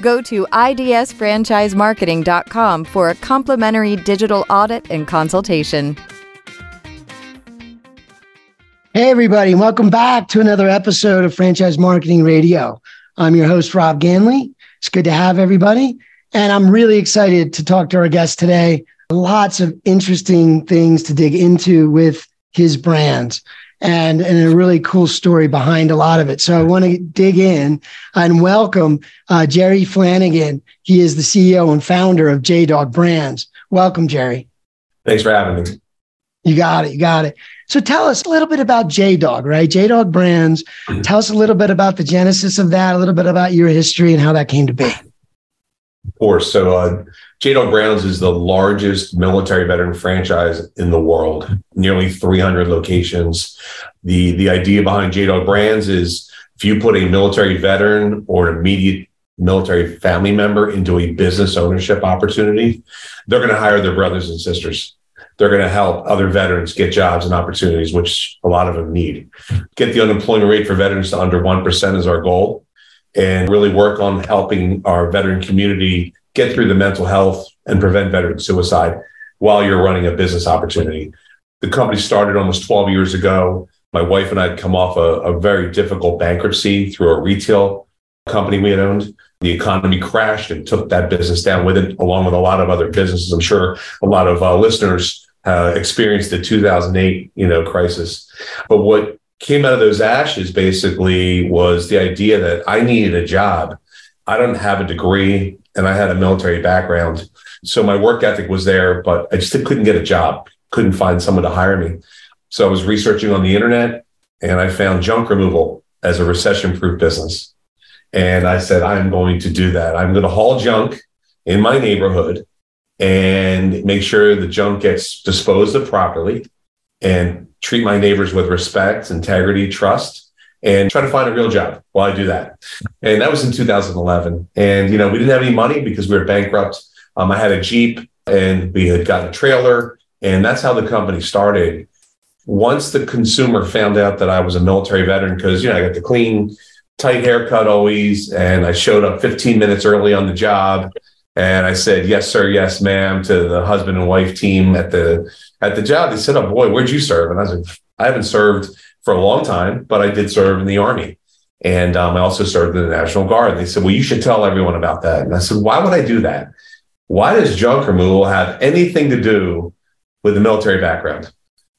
Go to idsfranchisemarketing.com for a complimentary digital audit and consultation. Hey, everybody, welcome back to another episode of Franchise Marketing Radio. I'm your host, Rob Ganley. It's good to have everybody. And I'm really excited to talk to our guest today. Lots of interesting things to dig into with his brand and, and a really cool story behind a lot of it. So I want to dig in and welcome uh, Jerry Flanagan. He is the CEO and founder of J Dog Brands. Welcome, Jerry. Thanks for having me. You got it. You got it. So tell us a little bit about J Dog, right? J Dog Brands. Mm-hmm. Tell us a little bit about the genesis of that, a little bit about your history and how that came to be. Course. So, uh, J Dog Brands is the largest military veteran franchise in the world, nearly 300 locations. The, the idea behind J Dog Brands is if you put a military veteran or an immediate military family member into a business ownership opportunity, they're going to hire their brothers and sisters. They're going to help other veterans get jobs and opportunities, which a lot of them need. Get the unemployment rate for veterans to under 1% is our goal and really work on helping our veteran community get through the mental health and prevent veteran suicide while you're running a business opportunity. The company started almost 12 years ago. My wife and I had come off a, a very difficult bankruptcy through a retail company we had owned. The economy crashed and took that business down with it, along with a lot of other businesses. I'm sure a lot of uh, listeners uh, experienced the 2008, you know, crisis. But what came out of those ashes basically was the idea that I needed a job. I don't have a degree and I had a military background. So my work ethic was there, but I just couldn't get a job, couldn't find someone to hire me. So I was researching on the internet and I found junk removal as a recession proof business. And I said, I'm going to do that. I'm going to haul junk in my neighborhood and make sure the junk gets disposed of properly and treat my neighbors with respect, integrity, trust, and try to find a real job while I do that. And that was in 2011. And, you know, we didn't have any money because we were bankrupt. Um, I had a Jeep and we had gotten a trailer. And that's how the company started. Once the consumer found out that I was a military veteran, because, you know, I got the clean, tight haircut always, and I showed up 15 minutes early on the job. And I said, yes, sir, yes, ma'am, to the husband and wife team at the at the job, they said, "Oh boy, where'd you serve?" And I was like, "I haven't served for a long time, but I did serve in the army, and um, I also served in the National Guard." And they said, "Well, you should tell everyone about that." And I said, "Why would I do that? Why does junk removal have anything to do with the military background?"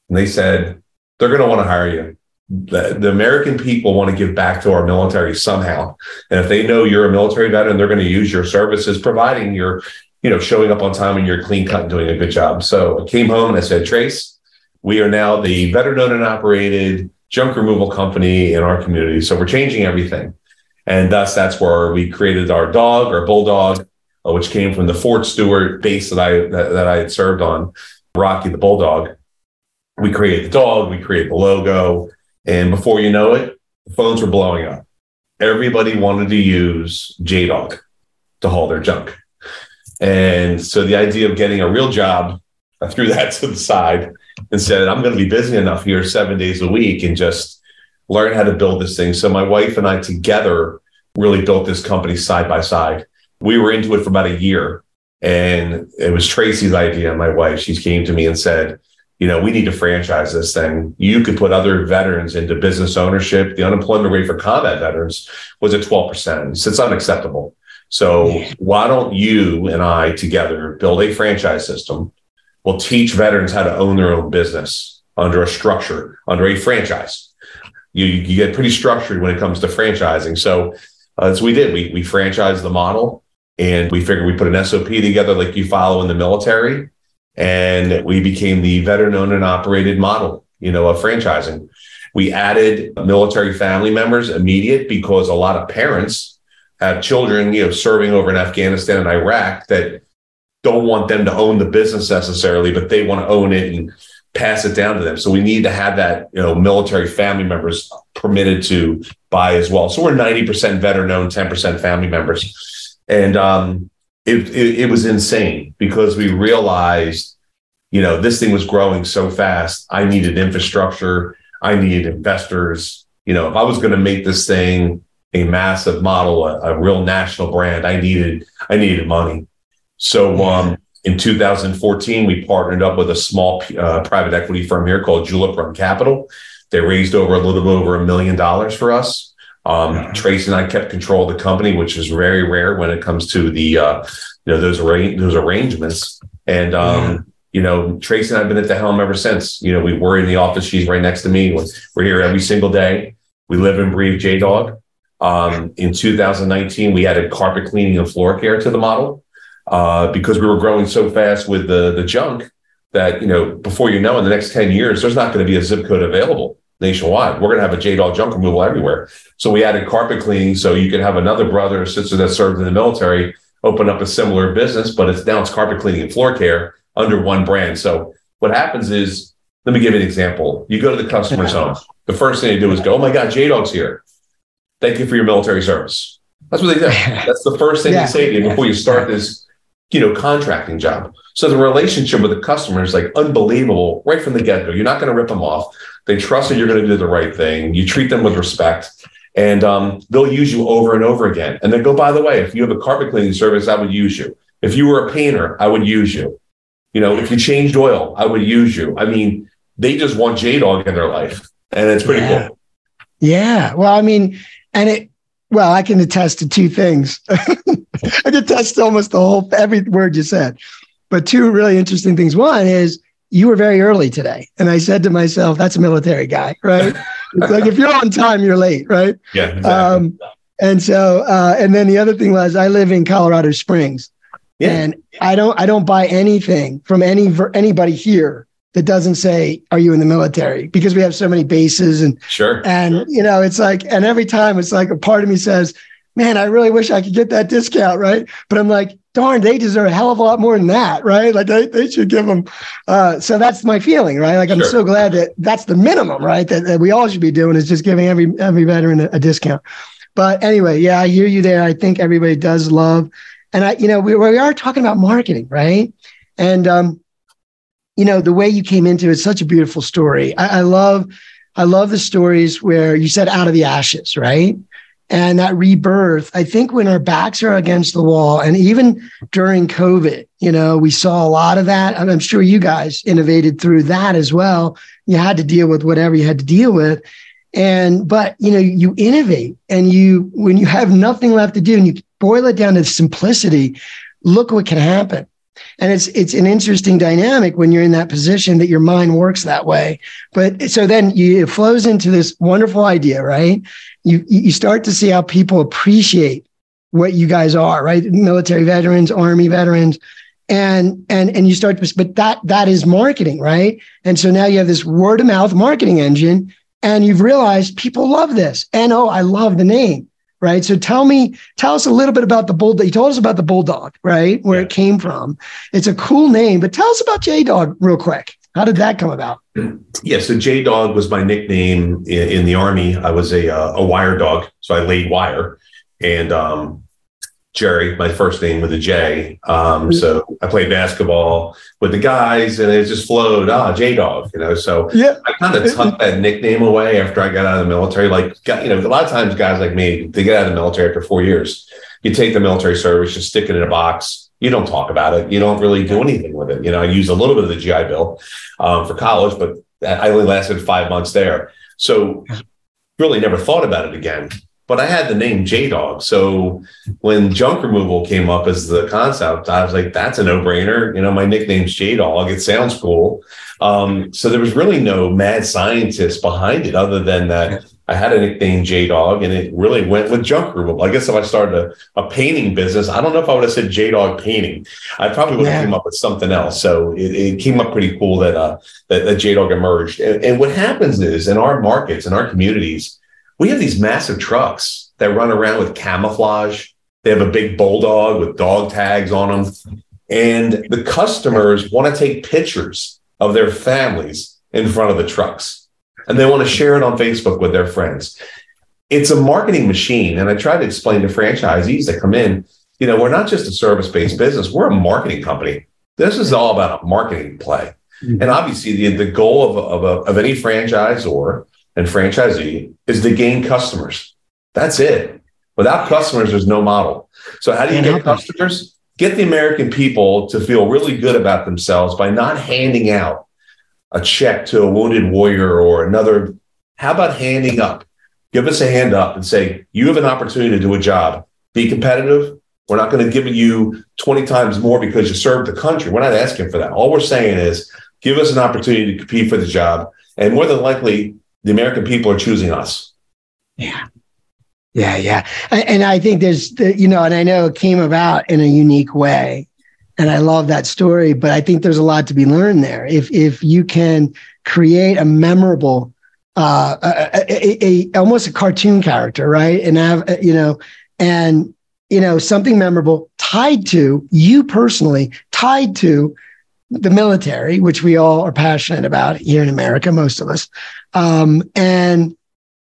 And they said, "They're going to want to hire you." The, the, American people want to give back to our military somehow. And if they know you're a military veteran, they're going to use your services, providing you're you know, showing up on time and you're clean cut and doing a good job. So I came home and I said, Trace, we are now the veteran owned and operated junk removal company in our community. So we're changing everything. And thus, that's where we created our dog, our bulldog, uh, which came from the Fort Stewart base that I that, that I had served on, Rocky the bulldog. We created the dog, we created the logo, and before you know it, the phones were blowing up. Everybody wanted to use J Dog to haul their junk. And so the idea of getting a real job, I threw that to the side and said, I'm going to be busy enough here seven days a week and just learn how to build this thing. So my wife and I together really built this company side by side. We were into it for about a year. And it was Tracy's idea, my wife. She came to me and said, you know, we need to franchise this thing. You could put other veterans into business ownership. The unemployment rate for combat veterans was at 12%. So it's unacceptable. So why don't you and I together build a franchise system? We'll teach veterans how to own their own business under a structure, under a franchise. You, you get pretty structured when it comes to franchising. So uh, we did. We, we franchised the model and we figured we put an SOP together like you follow in the military. And we became the veteran owned and operated model, you know, of franchising. We added military family members immediate because a lot of parents have children, you know, serving over in Afghanistan and Iraq that don't want them to own the business necessarily, but they want to own it and pass it down to them. So we need to have that, you know, military family members permitted to buy as well. So we're 90% veteran owned, 10% family members. And um, it, it, it was insane because we realized, you know, this thing was growing so fast. I needed infrastructure. I needed investors. You know, if I was going to make this thing a massive model, a, a, real national brand, I needed I needed money. So um, in 2014, we partnered up with a small uh, private equity firm here called Julep Run Capital. They raised over a little bit over a million dollars for us. Um, Tracy and I kept control of the company, which is very rare when it comes to the uh, you know those arra- those arrangements. And um, you know, Tracy and I've been at the helm ever since. You know, we were in the office; she's right next to me. We're here every single day. We live and breathe J Dog. Um, in 2019, we added carpet cleaning and floor care to the model uh, because we were growing so fast with the the junk that you know before you know in the next 10 years there's not going to be a zip code available nationwide. We're going to have a j-dog junk removal everywhere. So we added carpet cleaning so you could have another brother or sister that served in the military open up a similar business but it's now it's carpet cleaning and floor care under one brand. So what happens is let me give you an example. You go to the customer's home the first thing they do is go oh my god j-dog's here. Thank you for your military service. That's what they do. That's the first thing yeah. they say to you before you start this you know, contracting job. So the relationship with the customer is like unbelievable right from the get go. You're not going to rip them off. They trust that you're going to do the right thing. You treat them with respect, and um, they'll use you over and over again. And then go, by the way, if you have a carpet cleaning service, I would use you. If you were a painter, I would use you. You know, if you changed oil, I would use you. I mean, they just want J Dog in their life, and it's pretty yeah. cool. Yeah. Well, I mean, and it well, I can attest to two things. I can attest to almost the whole every word you said. But two really interesting things. One is you were very early today. And I said to myself, that's a military guy, right? it's like if you're on time, you're late, right? Yeah. Exactly. Um, and so uh, and then the other thing was I live in Colorado Springs. Yeah. And I don't I don't buy anything from any anybody here that doesn't say are you in the military? Because we have so many bases and sure and sure. you know it's like and every time it's like a part of me says man i really wish i could get that discount right? But i'm like darn they deserve a hell of a lot more than that right? Like they, they should give them uh, so that's my feeling right? Like i'm sure. so glad that that's the minimum right? That, that, we all should be doing is just giving every every veteran a, a discount. But anyway yeah i hear you there. I think everybody does love and i you know we, we are talking about marketing right? And um you know, the way you came into it's such a beautiful story. I, I love, I love the stories where you said out of the ashes, right? And that rebirth, I think when our backs are against the wall, and even during COVID, you know, we saw a lot of that. And I'm sure you guys innovated through that as well. You had to deal with whatever you had to deal with. And, but, you know, you innovate and you, when you have nothing left to do and you boil it down to simplicity, look what can happen. And it's it's an interesting dynamic when you're in that position that your mind works that way. But so then you, it flows into this wonderful idea, right? You you start to see how people appreciate what you guys are, right? Military veterans, army veterans, and and and you start to but that that is marketing, right? And so now you have this word of mouth marketing engine, and you've realized people love this. And oh, I love the name right? So tell me, tell us a little bit about the bulldog. You told us about the bulldog, right? Where yeah. it came from. It's a cool name, but tell us about J Dog real quick. How did that come about? Yeah, so J Dog was my nickname in, in, the army. I was a uh, a wire dog, so I laid wire, and um, Jerry, my first name with a J. Um, so I played basketball with the guys, and it just flowed. Ah, J Dog, you know. So yeah, I kind of tucked that nickname away after I got out of the military. Like, you know, a lot of times guys like me, they get out of the military after four years. You take the military service, you stick it in a box. You don't talk about it. You don't really do anything with it. You know, I used a little bit of the GI Bill um, for college, but I only lasted five months there. So really never thought about it again but I had the name J Dog. So when junk removal came up as the concept, I was like, that's a no brainer. You know, my nickname's J Dog. It sounds cool. Um, so there was really no mad scientist behind it other than that I had a nickname J Dog and it really went with junk removal. I guess if I started a, a painting business, I don't know if I would have said J Dog painting. I probably would have yeah. come up with something else. So it, it came up pretty cool that, uh, that, that J Dog emerged. And, and what happens is in our markets, in our communities, We have these massive trucks that run around with camouflage. They have a big bulldog with dog tags on them. And the customers want to take pictures of their families in front of the trucks and they want to share it on Facebook with their friends. It's a marketing machine. And I try to explain to franchisees that come in, you know, we're not just a service based business, we're a marketing company. This is all about a marketing play. Mm-hmm. And obviously, the, the goal of, of, of any franchisor and franchisee is to gain customers. That's it. Without customers, there's no model. So, how do you get customers? Get the American people to feel really good about themselves by not handing out a check to a wounded warrior or another. How about handing up? Give us a hand up and say, you have an opportunity to do a job. Be competitive. We're not going to give you 20 times more because you served the country. We're not asking for that. All we're saying is give us an opportunity to compete for the job. And more than likely, the American people are choosing us. Yeah. Yeah. Yeah. And I think there's, you know, and I know it came about in a unique way and I love that story. But I think there's a lot to be learned there. If if you can create a memorable, uh, a, a, a, almost a cartoon character, right, and have you know, and you know something memorable tied to you personally, tied to the military, which we all are passionate about here in America, most of us, um, and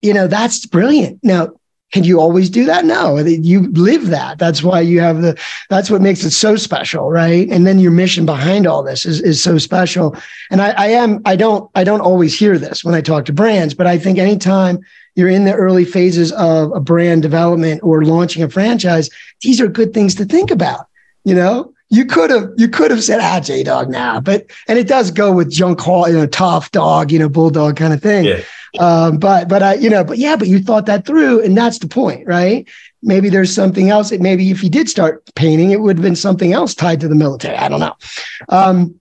you know that's brilliant. Now can you always do that? No, you live that. That's why you have the, that's what makes it so special. Right. And then your mission behind all this is, is so special. And I, I am, I don't, I don't always hear this when I talk to brands, but I think anytime you're in the early phases of a brand development or launching a franchise, these are good things to think about. You know, you could have you could have said ah J Dog now, but and it does go with junk hall, you know, tough dog, you know, bulldog kind of thing. Yeah. Um, but but I, you know, but yeah, but you thought that through, and that's the point, right? Maybe there's something else that maybe if you did start painting, it would have been something else tied to the military. I don't know. Um,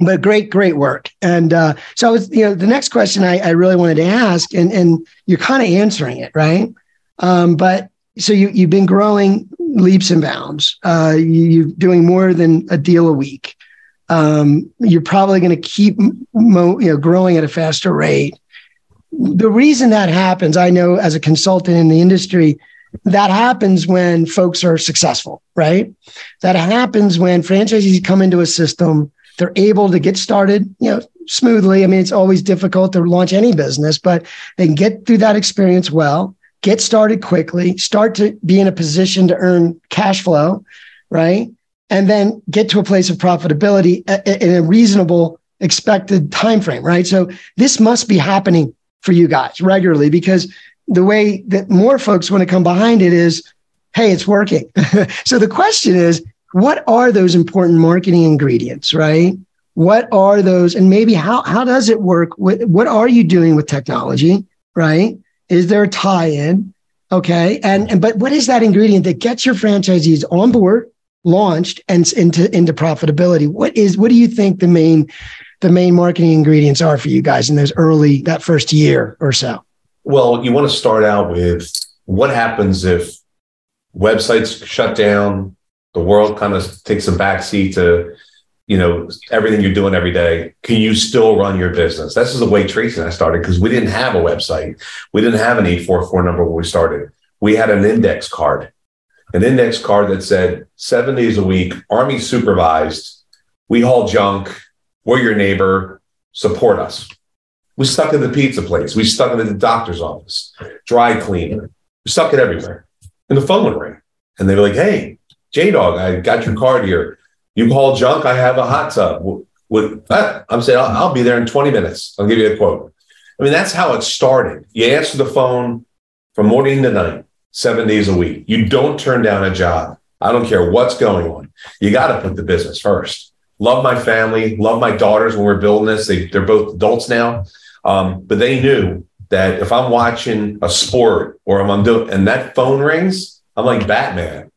but great, great work. And uh, so, was, you know, the next question I, I really wanted to ask, and and you're kind of answering it, right? Um, but so you you've been growing leaps and bounds. Uh, you, are doing more than a deal a week. Um, you're probably going to keep mo- you know growing at a faster rate the reason that happens, I know as a consultant in the industry, that happens when folks are successful, right? That happens when franchisees come into a system, they're able to get started, you know, smoothly. I mean, it's always difficult to launch any business, but they can get through that experience well, get started quickly, start to be in a position to earn cash flow, right? And then get to a place of profitability uh, uh, in a reasonable expected time frame, right? So this must be happening for you guys regularly because the way that more folks want to come behind it is, hey, it's working. so the question is, what are those important marketing ingredients, right? What are those, and maybe how how does it work? What what are you doing with technology, right? Is there a tie-in? Okay, and and but what is that ingredient that gets your franchisees on board, launched, and into into profitability? What is what do you think the main the main marketing ingredients are for you guys in those early that first year or so? Well, you want to start out with what happens if websites shut down, the world kind of takes a backseat to you know everything you're doing every day can you still run your business this is the way tracy and i started because we didn't have a website we didn't have an 844 number when we started we had an index card an index card that said seven days a week army supervised we haul junk we're your neighbor. Support us. We stuck in the pizza place. We stuck in the doctor's office, dry cleaner. We stuck it everywhere. And the phone would ring. And they were like, hey, J Dog, I got your card here. You call junk, I have a hot tub. With that, I'm saying, I'll, I'll be there in 20 minutes. I'll give you a quote. I mean, that's how it started. You answer the phone from morning to night, seven days a week. You don't turn down a job. I don't care what's going on. You got to put the business first love my family, love my daughters when we're building this. They, they're both adults now. Um, but they knew that if I'm watching a sport or I'm doing, and that phone rings, I'm like Batman,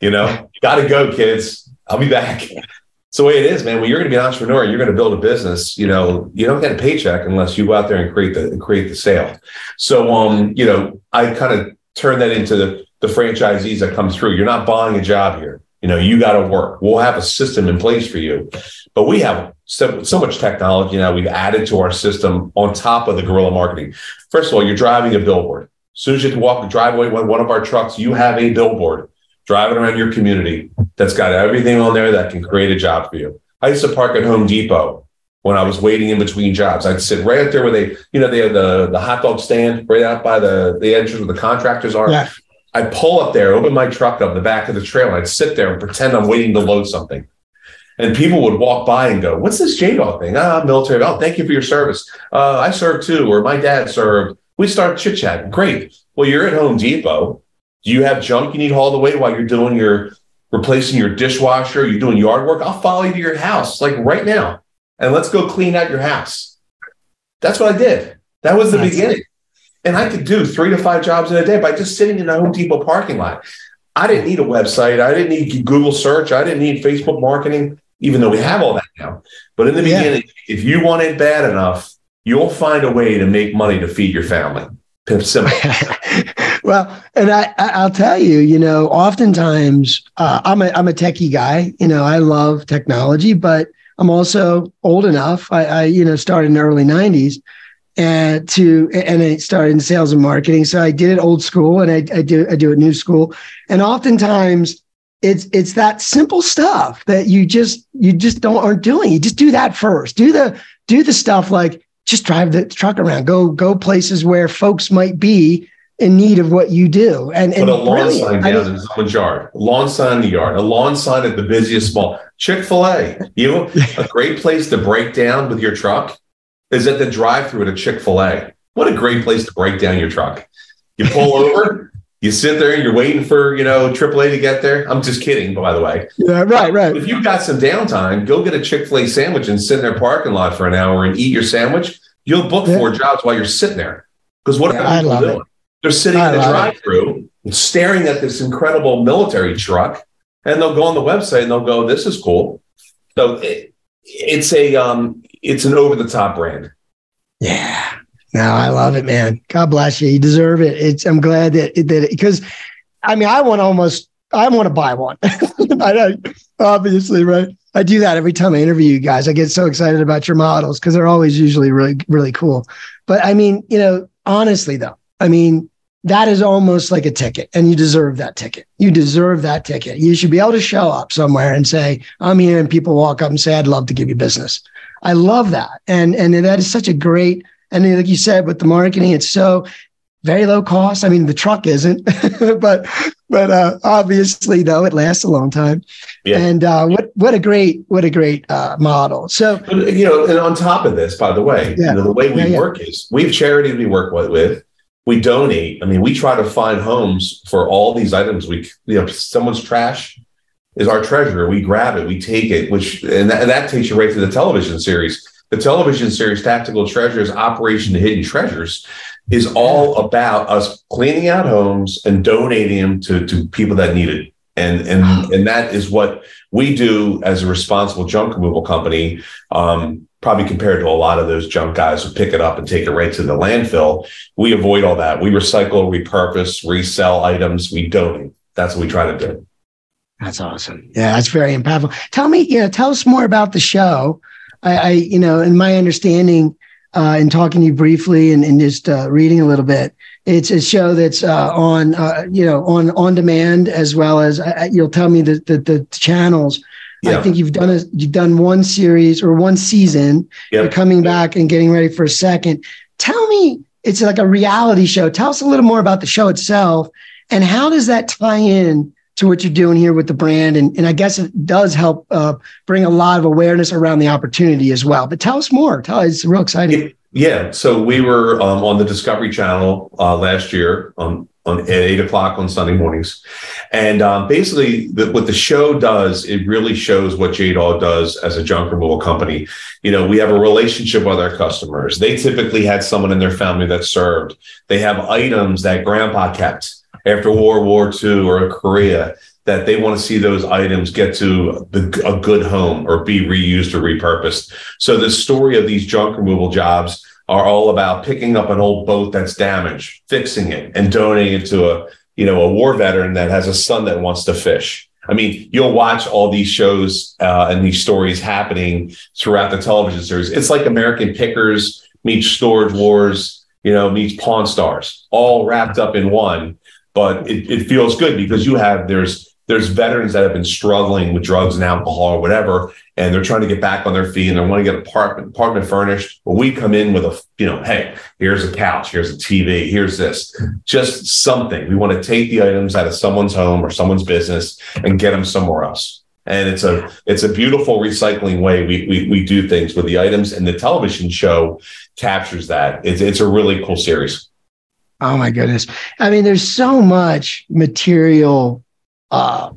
you know, gotta go, kids. I'll be back. It's the way it is, man. When you're going to be an entrepreneur, you're going to build a business. You know, you don't get a paycheck unless you go out there and create the create the sale. So, um, you know, I kind of turn that into the the franchisees that come through. You're not buying a job here. You know, you got to work. We'll have a system in place for you. But we have so, so much technology now we've added to our system on top of the guerrilla marketing. First of all, you're driving a billboard. As soon as you walk the driveway with one of our trucks, you have a billboard driving around your community that's got everything on there that can create a job for you. I used to park at Home Depot when I was waiting in between jobs. I'd sit right up there where they, you know, they have the, the hot dog stand right out by the, the entrance where the contractors are. Yeah. I'd pull up there, open my truck up the back of the trailer. And I'd sit there and pretend I'm waiting to load something. And people would walk by and go, What's this J Dog thing? Ah, military. Oh, thank you for your service. Uh, I served too, or my dad served. We start chit chatting. Great. Well, you're at Home Depot. Do you have junk you need hauled away while you're doing your replacing your dishwasher? You're doing yard work? I'll follow you to your house like right now and let's go clean out your house. That's what I did. That was the That's beginning. It. And I could do three to five jobs in a day by just sitting in the Home Depot parking lot. I didn't need a website. I didn't need Google search. I didn't need Facebook marketing, even though we have all that now. But in the yeah. beginning, if you want it bad enough, you'll find a way to make money to feed your family. Simple. well, and I, I'll tell you, you know, oftentimes uh, I'm a I'm a techie guy. You know, I love technology, but I'm also old enough. I, I you know started in the early '90s, and to and I started in sales and marketing. So I did it old school, and I, I do I do it new school. And oftentimes it's it's that simple stuff that you just you just don't aren't doing. You just do that first. Do the do the stuff like just drive the truck around. Go go places where folks might be in need of what you do. And, and Put a lawn sign down in someone's yard, a lawn sign in the yard, a lawn sign at the busiest mall. Chick fil A, you know, a great place to break down with your truck is at the drive through at a Chick fil A. What a great place to break down your truck. You pull over, you sit there, and you're waiting for, you know, AAA to get there. I'm just kidding, by the way. Yeah, right, right. If you've got some downtime, go get a Chick fil A sandwich and sit in their parking lot for an hour and eat your sandwich. You'll book yeah. four jobs while you're sitting there. Because what yeah, are people doing? It. They're sitting I in the drive-through staring at this incredible military truck, and they'll go on the website and they'll go, "This is cool." So it, it's a um, it's an over-the-top brand. Yeah, no, I love it, man. God bless you. You deserve it. It's I'm glad that that because I mean I want almost I want to buy one. I obviously, right? I do that every time I interview you guys. I get so excited about your models because they're always usually really really cool. But I mean, you know, honestly though, I mean, that is almost like a ticket and you deserve that ticket. You deserve that ticket. You should be able to show up somewhere and say, I'm here and people walk up and say, I'd love to give you business. I love that. And, and that is such a great, and like you said, with the marketing, it's so very low cost. I mean, the truck isn't, but, but, uh, obviously though, it lasts a long time. Yeah. And, uh, what, what a great, what a great, uh, model. So, you know, and on top of this, by the way, yeah. you know, the way we yeah, yeah. work is we have charities we work with we donate. I mean, we try to find homes for all these items. We, you know, someone's trash is our treasure. We grab it, we take it, which, and that, and that takes you right to the television series. The television series Tactical Treasures, Operation Hidden Treasures, is all about us cleaning out homes and donating them to, to people that need it. And, and, and that is what we do as a responsible junk removal company. Um, probably compared to a lot of those junk guys who pick it up and take it right to the landfill. We avoid all that. We recycle, repurpose, resell items. We donate. That's what we try to do. That's awesome. Yeah, that's very impactful. Tell me, you know, tell us more about the show. I, I you know, in my understanding, uh, in talking to you briefly and, and just uh, reading a little bit, it's a show that's uh, on, uh, you know, on on demand as well as uh, you'll tell me the, the, the channels yeah. I think you've done a you've done one series or one season. Yep. You're coming back and getting ready for a second. Tell me, it's like a reality show. Tell us a little more about the show itself and how does that tie in to what you're doing here with the brand? And, and I guess it does help uh, bring a lot of awareness around the opportunity as well. But tell us more. Tell us, it's real exciting. Yeah. So we were um, on the Discovery Channel uh, last year on on at eight o'clock on Sunday mornings. And um, basically, the, what the show does, it really shows what JDog does as a junk removal company. You know, we have a relationship with our customers. They typically had someone in their family that served. They have items that grandpa kept after World War II or Korea that they want to see those items get to the, a good home or be reused or repurposed. So the story of these junk removal jobs are all about picking up an old boat that's damaged, fixing it, and donating it to a you know a war veteran that has a son that wants to fish. I mean, you'll watch all these shows uh, and these stories happening throughout the television series. It's like American Pickers meets Storage Wars you know, meets Pawn Stars, all wrapped up in one. But it, it feels good because you have there's there's veterans that have been struggling with drugs and alcohol or whatever, and they're trying to get back on their feet and they want to get apartment apartment furnished. But we come in with a you know, hey, here's a couch, here's a TV, here's this, just something. We want to take the items out of someone's home or someone's business and get them somewhere else. And it's a it's a beautiful recycling way we we, we do things with the items, and the television show captures that. It's it's a really cool series. Oh my goodness! I mean, there's so much material uh,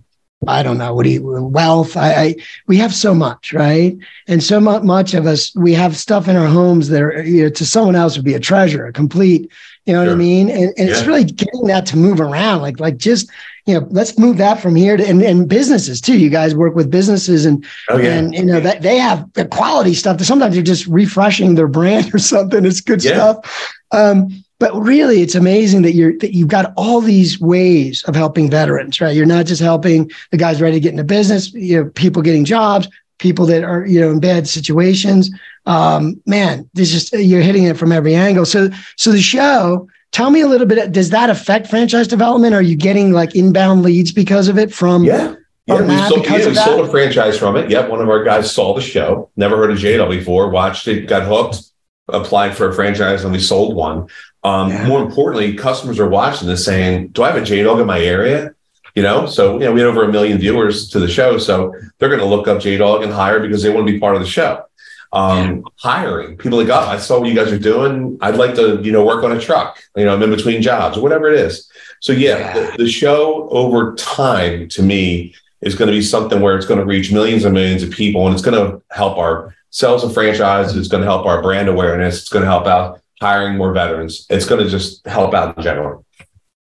I don't know what do you wealth. I, I, we have so much, right? And so much of us we have stuff in our homes that are you know, to someone else would be a treasure, a complete. You know sure. what I mean? And, and yeah. it's really getting that to move around, like like just you know, let's move that from here to and, and businesses too. You guys work with businesses and oh, yeah. and you know that they have the quality stuff. That sometimes you're just refreshing their brand or something. It's good yeah. stuff. Um, but really it's amazing that you're that you've got all these ways of helping veterans right you're not just helping the guys ready to get into business you know people getting jobs people that are you know in bad situations um, man there's just you're hitting it from every angle so so the show tell me a little bit does that affect franchise development are you getting like inbound leads because of it from yeah yeah, we, sold, yeah, we sold, a franchise from it. Yep. One of our guys saw the show, never heard of JDog before, watched it, got hooked, applied for a franchise, and we sold one. Um, yeah. More importantly, customers are watching this saying, "Do I have a J Dog in my area?" You know, so you know we had over a million viewers to the show, so they're going to look up J Dog and hire because they want to be part of the show. Um, yeah. Hiring people like, "Oh, I saw what you guys are doing. I'd like to, you know, work on a truck. You know, I'm in between jobs or whatever it is." So yeah, yeah. The, the show over time to me is going to be something where it's going to reach millions and millions of people, and it's going to help our sales and franchises. It's going to help our brand awareness. It's going to help out hiring more veterans. It's going to just help out in general.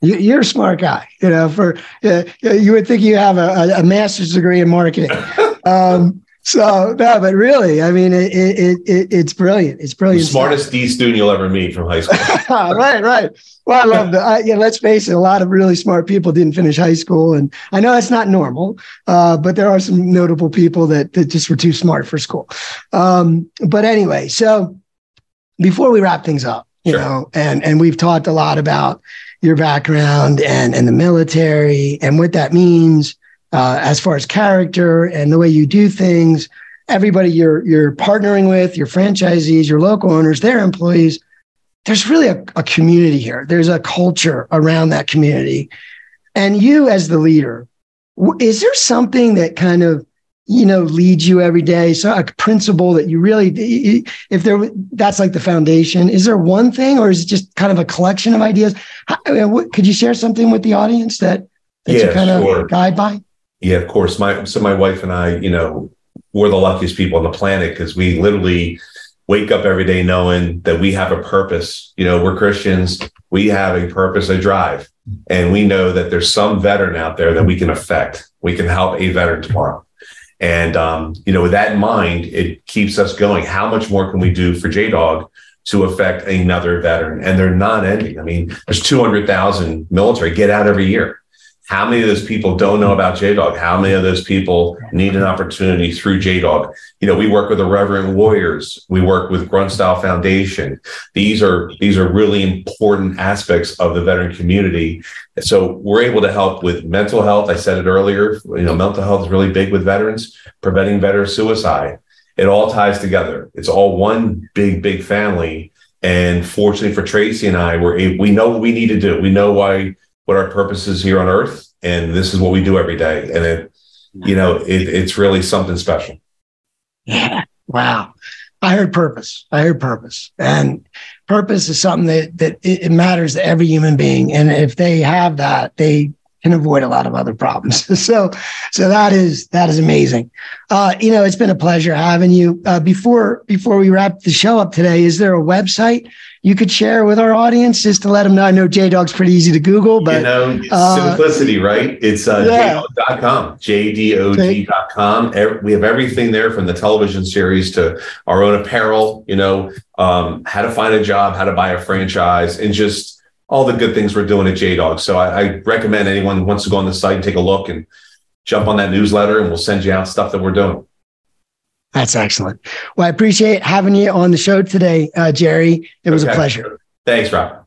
You're a smart guy, you know. For uh, you would think you have a, a master's degree in marketing. Um, so no, but really, I mean, it, it, it it's brilliant. It's brilliant. The smartest D student you'll ever meet from high school. right, right. Well, I love that. yeah, let's face it. A lot of really smart people didn't finish high school, and I know that's not normal. Uh, but there are some notable people that that just were too smart for school. Um, but anyway, so before we wrap things up, you sure. know, and and we've talked a lot about your background and and the military and what that means uh, as far as character and the way you do things. Everybody you're you're partnering with, your franchisees, your local owners, their employees. There's really a, a community here. There's a culture around that community, and you as the leader, is there something that kind of you know leads you every day. So a principle that you really if there that's like the foundation. Is there one thing or is it just kind of a collection of ideas? Could you share something with the audience that that yeah, you kind sure. of guide by? Yeah of course. My so my wife and i you know we're the luckiest people on the planet because we literally wake up every day knowing that we have a purpose. You know we're christians. We have a purpose a drive. And we know that there's some veteran out there that we can affect. We can help a veteran tomorrow and um, you know, with that in mind, it keeps us going. How much more can we do for JDog to affect another veteran? And they're not ending. I mean, there's 200,000 military get out every year. How many of those people don't know about JDog? How many of those people need an opportunity through JDog? You know, we work with the Reverend Warriors. We work with Grunt Style Foundation. These are these are really important aspects of the veteran community. So we're able to help with mental health. I said it earlier. You know, mental health is really big with veterans, preventing veteran suicide. It all ties together. It's all one big, big family. And fortunately for Tracy and I, we're we know what we need to do. We know why what our purpose is here on earth and this is what we do every day. And it you know it, it's really something special. Yeah. Wow. I heard purpose. I heard purpose. And purpose is something that that it matters to every human being. And if they have that they can avoid a lot of other problems so so that is that is amazing uh you know it's been a pleasure having you uh before before we wrap the show up today is there a website you could share with our audience just to let them know. I know J Dog's pretty easy to Google, but you know, uh, simplicity, right? It's uh, yeah. jdog.com, jdog.com. We have everything there from the television series to our own apparel, you know, um, how to find a job, how to buy a franchise, and just all the good things we're doing at J Dog. So I, I recommend anyone who wants to go on the site and take a look and jump on that newsletter, and we'll send you out stuff that we're doing. That's excellent. Well, I appreciate having you on the show today, uh, Jerry. It was okay. a pleasure. Thanks, Rob.